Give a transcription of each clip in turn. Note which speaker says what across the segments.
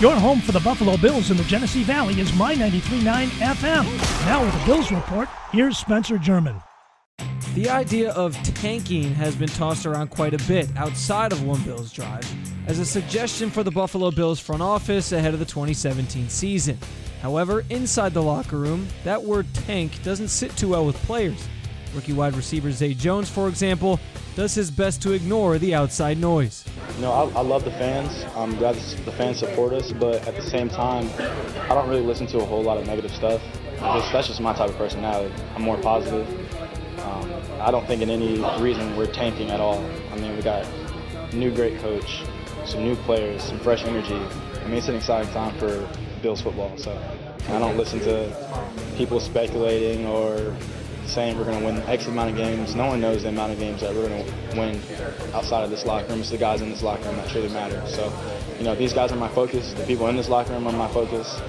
Speaker 1: Your home for the Buffalo Bills in the Genesee Valley is My 93.9 FM. Now with the Bills Report, here's Spencer German.
Speaker 2: The idea of tanking has been tossed around quite a bit outside of One Bills Drive as a suggestion for the Buffalo Bills front office ahead of the 2017 season. However, inside the locker room, that word tank doesn't sit too well with players. Rookie wide receiver Zay Jones, for example, does his best to ignore the outside noise.
Speaker 3: You know, I, I love the fans. I'm glad the fans support us, but at the same time, I don't really listen to a whole lot of negative stuff. Just, that's just my type of personality. I'm more positive. Um, I don't think in any reason we're tanking at all. I mean, we got new great coach, some new players, some fresh energy. I mean, it's an exciting time for Bills football. So I don't listen to people speculating or saying we're going to win X amount of games. No one knows the amount of games that we're going to win outside of this locker room. It's the guys in this locker room that truly matter. So, you know, these guys are my focus. The people in this locker room are my focus.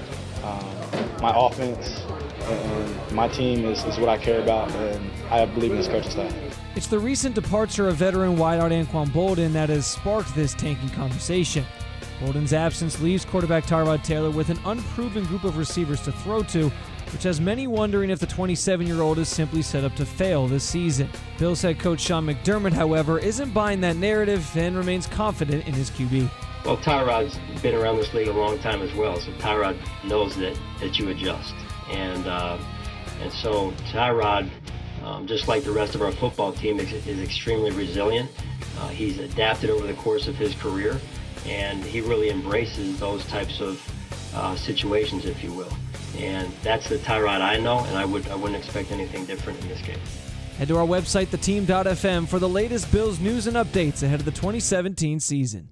Speaker 3: Um, my offense and my team is, is what I care about, and I believe in this coaching staff.
Speaker 2: It's the recent departure of veteran wideout Anquan Boldin that has sparked this tanking conversation. Boldin's absence leaves quarterback Tyrod Taylor with an unproven group of receivers to throw to, which has many wondering if the 27 year old is simply set up to fail this season. Bills head coach Sean McDermott, however, isn't buying that narrative and remains confident in his QB.
Speaker 4: Well, Tyrod's been around this league a long time as well, so Tyrod knows that, that you adjust. And, uh, and so Tyrod, um, just like the rest of our football team, is, is extremely resilient. Uh, he's adapted over the course of his career, and he really embraces those types of uh, situations, if you will. And that's the Tyrod I know, and I would I wouldn't expect anything different in this game.
Speaker 2: Head to our website, theteam.fm, for the latest Bills news and updates ahead of the 2017 season.